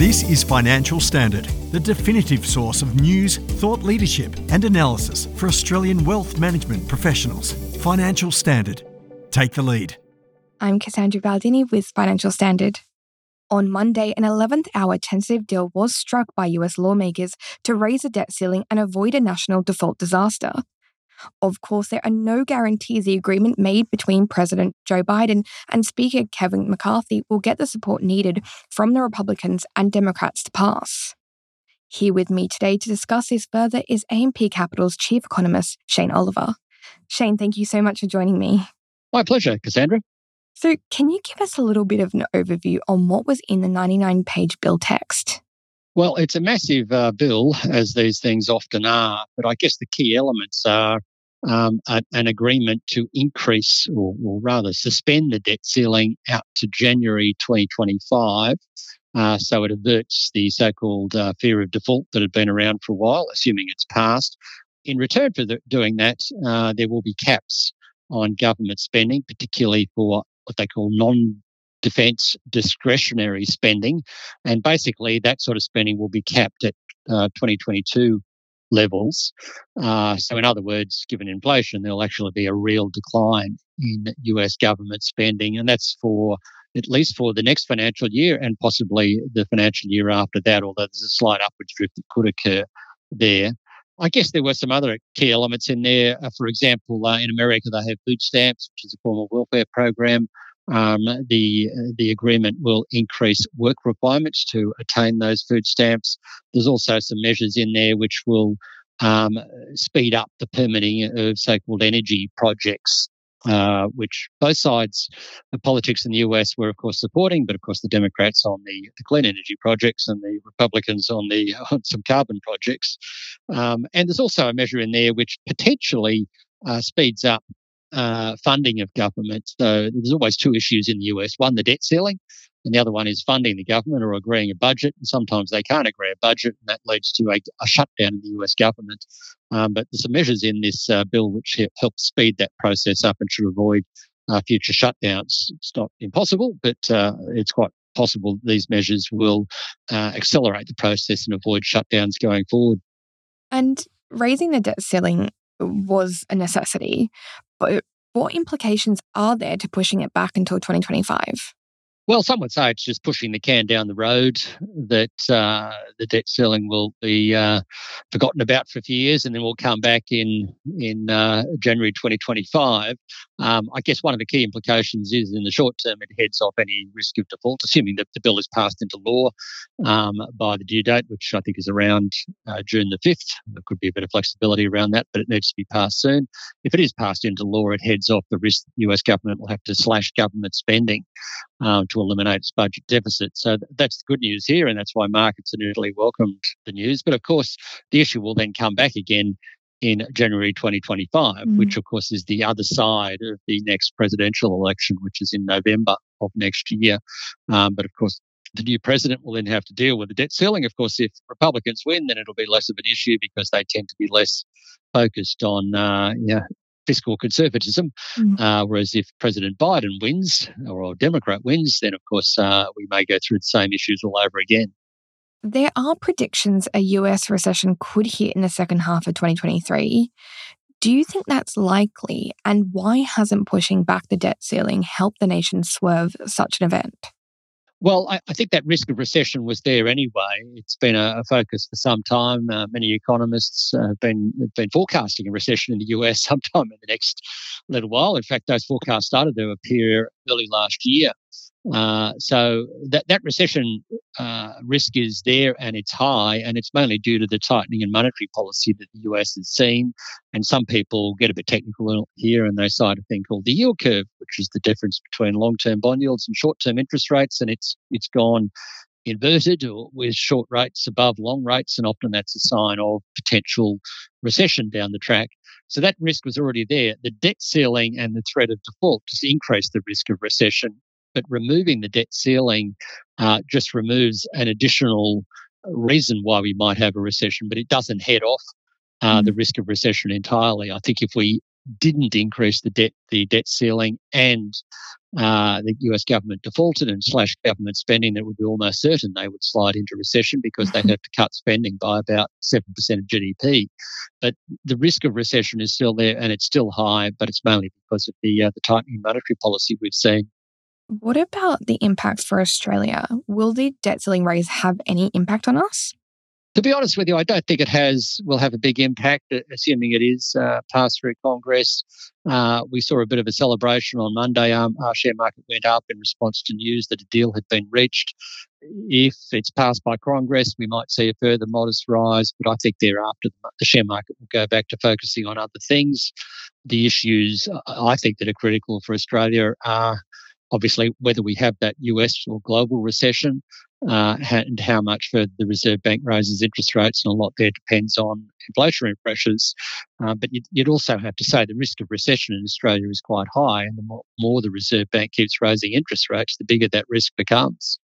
This is Financial Standard, the definitive source of news, thought leadership, and analysis for Australian wealth management professionals. Financial Standard. Take the lead. I'm Cassandra Baldini with Financial Standard. On Monday, an 11th hour tentative deal was struck by US lawmakers to raise the debt ceiling and avoid a national default disaster. Of course, there are no guarantees the agreement made between President Joe Biden and Speaker Kevin McCarthy will get the support needed from the Republicans and Democrats to pass. Here with me today to discuss this further is AMP Capital's chief economist, Shane Oliver. Shane, thank you so much for joining me. My pleasure, Cassandra. So, can you give us a little bit of an overview on what was in the 99 page bill text? Well, it's a massive uh, bill, as these things often are, but I guess the key elements are um, a, an agreement to increase or, or, rather suspend the debt ceiling out to January 2025. Uh, so it averts the so called uh, fear of default that had been around for a while, assuming it's passed. In return for the, doing that, uh, there will be caps on government spending, particularly for what they call non defence discretionary spending. And basically, that sort of spending will be capped at uh, 2022 levels. Uh, so, in other words, given inflation, there'll actually be a real decline in US government spending, and that's for at least for the next financial year and possibly the financial year after that, although there's a slight upwards drift that could occur there. I guess there were some other key elements in there. Uh, for example, uh, in America, they have food stamps, which is a form of welfare program. Um, the the agreement will increase work requirements to attain those food stamps. There's also some measures in there which will um, speed up the permitting of so-called energy projects, uh, which both sides of politics in the US were, of course, supporting, but of course the Democrats on the, the clean energy projects and the Republicans on the on some carbon projects. Um, and there's also a measure in there which potentially uh, speeds up uh, funding of government. So there's always two issues in the US one, the debt ceiling, and the other one is funding the government or agreeing a budget. And sometimes they can't agree a budget, and that leads to a, a shutdown in the US government. Um, but there's some measures in this uh, bill which help speed that process up and should avoid uh, future shutdowns. It's not impossible, but uh, it's quite possible these measures will uh, accelerate the process and avoid shutdowns going forward. And raising the debt ceiling was a necessity, but what implications are there to pushing it back until 2025? Well, some would say it's just pushing the can down the road, that uh, the debt ceiling will be uh, forgotten about for a few years and then we'll come back in, in uh, January 2025. Um, I guess one of the key implications is in the short term, it heads off any risk of default, assuming that the bill is passed into law um, by the due date, which I think is around uh, June the 5th. There could be a bit of flexibility around that, but it needs to be passed soon. If it is passed into law, it heads off the risk the US government will have to slash government spending um, to eliminate its budget deficit. So that's the good news here, and that's why markets initially welcomed the news. But of course, the issue will then come back again in January 2025, mm. which of course is the other side of the next presidential election, which is in November of next year. Um, but of course, the new president will then have to deal with the debt ceiling. Of course, if Republicans win, then it'll be less of an issue because they tend to be less focused on uh, yeah, fiscal conservatism. Mm. Uh, whereas if President Biden wins or a Democrat wins, then of course uh, we may go through the same issues all over again. There are predictions a US recession could hit in the second half of 2023. Do you think that's likely? And why hasn't pushing back the debt ceiling helped the nation swerve such an event? Well, I, I, think that risk of recession was there anyway. It's been a, a focus for some time. Uh, many economists uh, have been have been forecasting a recession in the US sometime in the next little while. In fact, those forecasts started to appear early last year. Uh, so that that recession uh, risk is there and it's high, and it's mainly due to the tightening in monetary policy that the US has seen. And some people get a bit technical here, and they cite a thing called the yield curve, which is the difference between long-term bond yields and short-term interest rates, and it's it's gone inverted with short rates above long rates, and often that's a sign of potential recession down the track. So that risk was already there. The debt ceiling and the threat of default just increased the risk of recession but removing the debt ceiling uh, just removes an additional reason why we might have a recession, but it doesn't head off uh, the risk of recession entirely. I think if we didn't increase the debt the debt ceiling and uh, the US government defaulted and slashed government spending, that would be almost certain they would slide into recession because they'd have to cut spending by about 7% of GDP. But the risk of recession is still there and it's still high, but it's mainly because of the, uh, the tightening monetary policy we've seen. What about the impact for Australia? Will the debt ceiling raise have any impact on us? To be honest with you, I don't think it has will have a big impact, assuming it is uh, passed through Congress. Uh, we saw a bit of a celebration on Monday. Um, our share market went up in response to news that a deal had been reached. If it's passed by Congress, we might see a further modest rise, but I think thereafter the share market will go back to focusing on other things. The issues I think that are critical for Australia are obviously whether we have that US or global recession uh, and how much further the Reserve Bank raises interest rates, and a lot there depends on inflationary pressures. Uh, but you'd, you'd, also have to say the risk of recession in Australia is quite high, and the more, more the Reserve Bank keeps raising interest rates, the bigger that risk becomes.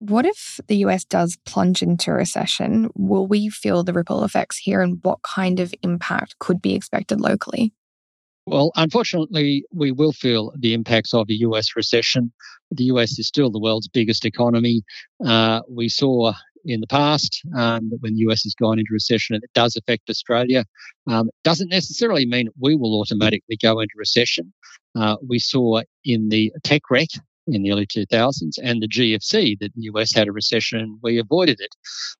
What if the US does plunge into recession? Will we feel the ripple effects here, and what kind of impact could be expected locally? Well, unfortunately, we will feel the impacts of a US recession. The US is still the world's biggest economy. Uh, we saw in the past um, that when the US has gone into recession, it does affect Australia. Um, doesn't necessarily mean we will automatically go into recession. Uh, we saw in the tech wreck in the early 2000s and the GFC that the US had a recession. We avoided it.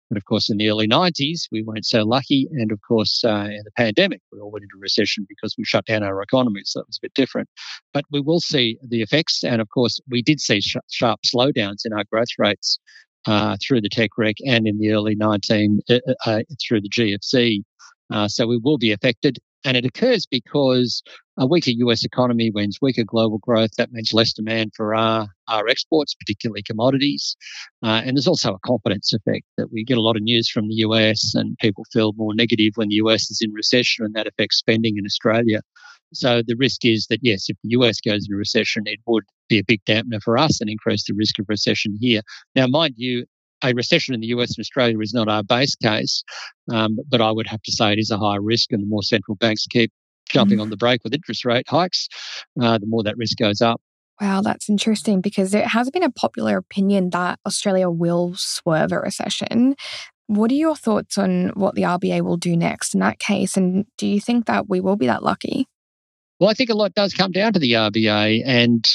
But of course, in the early 90s, we weren't so lucky. And of course, uh, in the pandemic, we all went into recession because we shut down our economy. So it was a bit different. But we will see the effects. And of course, we did see sh- sharp slowdowns in our growth rates uh, through the tech wreck and in the early 19 uh, uh, uh through the GFC. Uh, so we will be affected. And it occurs because a weaker US economy means weaker global growth. That means less demand for our, our exports, particularly commodities. Uh, and there's also a confidence effect that we get a lot of news from the US and people feel more negative when the US is in recession and that affects spending in Australia. So the risk is that, yes, if the US goes into recession, it would be a big dampener for us and increase the risk of recession here. Now, mind you, a recession in the US and Australia is not our base case, um, but I would have to say it is a high risk, and the more central banks keep jumping mm. on the brake with interest rate hikes, uh, the more that risk goes up. Wow, that's interesting because there has been a popular opinion that Australia will swerve a recession. What are your thoughts on what the RBA will do next in that case? And do you think that we will be that lucky? Well, I think a lot does come down to the RBA. And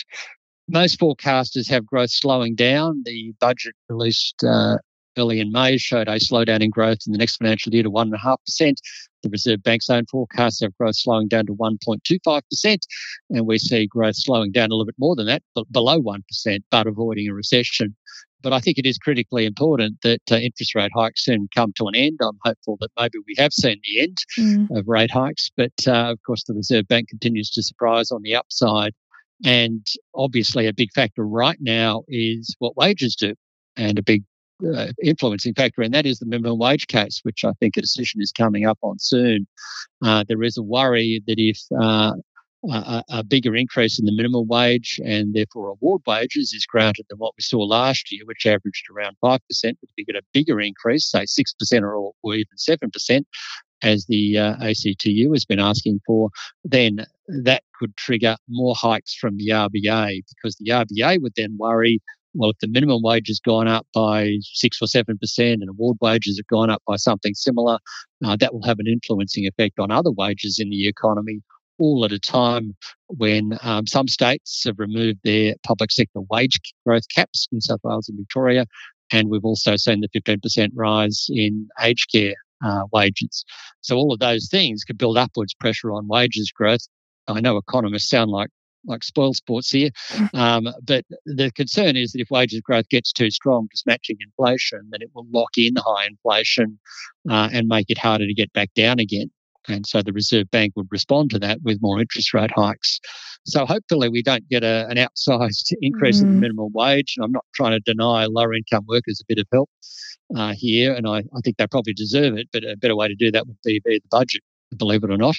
most forecasters have growth slowing down. The budget released uh, early in May showed a slowdown in growth in the next financial year to 1.5%. The Reserve Bank's own forecasts have growth slowing down to 1.25%, and we see growth slowing down a little bit more than that, but below 1%, but avoiding a recession. But I think it is critically important that uh, interest rate hikes soon come to an end. I'm hopeful that maybe we have seen the end mm. of rate hikes, but uh, of course, the Reserve Bank continues to surprise on the upside. And obviously, a big factor right now is what wages do. And a big uh, influencing factor, and that is the minimum wage case, which I think a decision is coming up on soon. Uh, there is a worry that if uh, a, a, bigger increase in the minimum wage and therefore award wages is granted than what we saw last year, which averaged around 5%, if we get a bigger increase, say 6% or, or even 7%, as the uh, ACTU has been asking for, then that could trigger more hikes from the RBA because the RBA would then worry well, if the minimum wage has gone up by six or seven percent and award wages have gone up by something similar, uh, that will have an influencing effect on other wages in the economy. All at a time when um, some states have removed their public sector wage growth caps, New South Wales and Victoria, and we've also seen the 15% rise in aged care uh, wages. So all of those things could build upwards pressure on wages growth. I know economists sound like like spoil sports here. Um, but the concern is that if wages growth gets too strong, just matching inflation, then it will lock in high inflation uh, and make it harder to get back down again. And so the Reserve Bank would respond to that with more interest rate hikes. So hopefully we don't get a, an outsized increase mm. in the mm. minimum wage. And I'm not trying to deny lower income workers a bit of help uh, here, and I, I think they probably deserve it. But a better way to do that would be, via the budget believe it or not,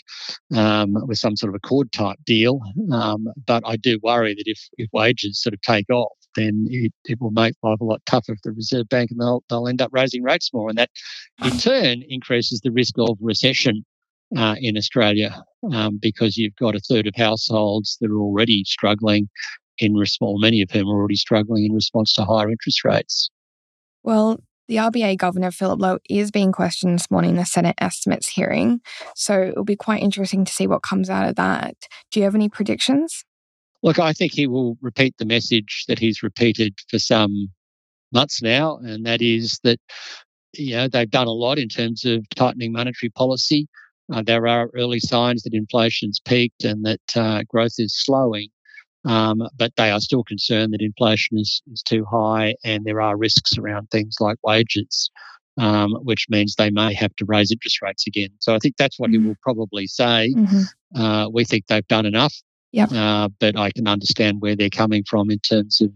um, with some sort of accord type deal. Um, but I do worry that if, if wages sort of take off, then it, it will make life a lot tougher for the Reserve Bank and they'll, they'll end up raising rates more. And that in turn increases the risk of recession uh, in Australia um, because you've got a third of households that are already struggling in response, many of whom are already struggling in response to higher interest rates. Well, the RBA Governor Philip Lowe is being questioned this morning in the Senate estimates hearing. So it'll be quite interesting to see what comes out of that. Do you have any predictions? Look, I think he will repeat the message that he's repeated for some months now, and that is that you know they've done a lot in terms of tightening monetary policy. Uh, there are early signs that inflation's peaked and that uh, growth is slowing. Um, but they are still concerned that inflation is, is too high and there are risks around things like wages, um, which means they may have to raise interest rates again. So I think that's what mm-hmm. he will probably say. Mm-hmm. Uh, we think they've done enough. Yep. Uh, but I can understand where they're coming from in terms of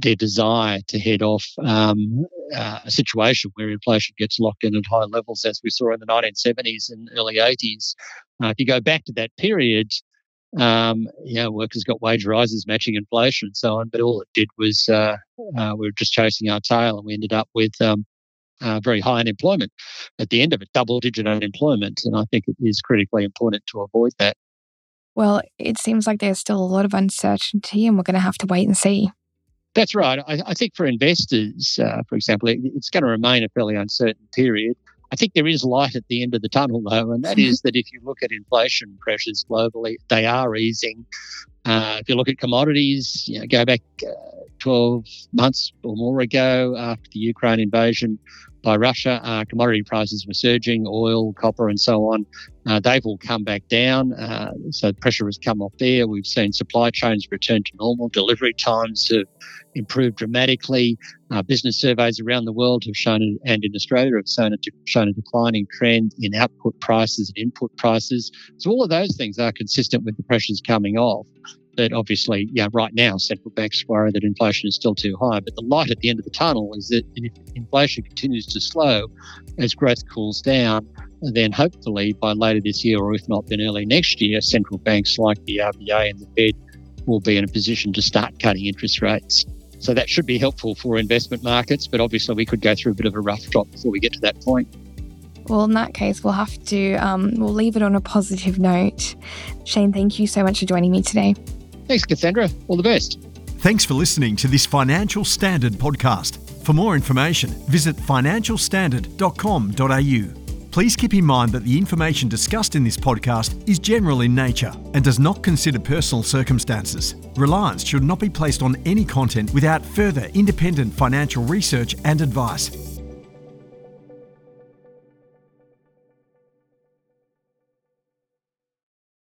their desire to head off um, uh, a situation where inflation gets locked in at high levels, as we saw in the 1970s and early 80s. Uh, if you go back to that period, um, know, workers got wage rises matching inflation and so on, but all it did was uh, uh, we were just chasing our tail and we ended up with um, uh, very high unemployment at the end of it, double digit unemployment. And I think it is critically important to avoid that. Well, it seems like there's still a lot of uncertainty and we're going to have to wait and see. That's right. I, I think for investors, uh, for example, it, it's going to remain a fairly uncertain period. I think there is light at the end of the tunnel, though, and that is that if you look at inflation pressures globally, they are easing. Uh, if you look at commodities, you know, go back uh, 12 months or more ago after the Ukraine invasion, by Russia. Uh, commodity prices were surging, oil, copper, and so on. Uh, they've all come back down. Uh, so pressure has come off there. We've seen supply chains return to normal. Delivery times have improved dramatically. Uh, business surveys around the world have shown, and in Australia, have shown a, shown a declining trend in output prices and input prices. So all of those things are consistent with the pressures coming off that obviously, yeah, right now central banks worry that inflation is still too high. But the light at the end of the tunnel is that if inflation continues to slow as growth cools down, then hopefully by later this year, or if not, then early next year, central banks like the RBA and the Fed will be in a position to start cutting interest rates. So that should be helpful for investment markets, but obviously we could go through a bit of a rough drop before we get to that point. Well, in that case, we'll have to um, we'll leave it on a positive note. Shane, thank you so much for joining me today. Thanks, Cassandra. All the best. Thanks for listening to this Financial Standard podcast. For more information, visit financialstandard.com.au. Please keep in mind that the information discussed in this podcast is general in nature and does not consider personal circumstances. Reliance should not be placed on any content without further independent financial research and advice.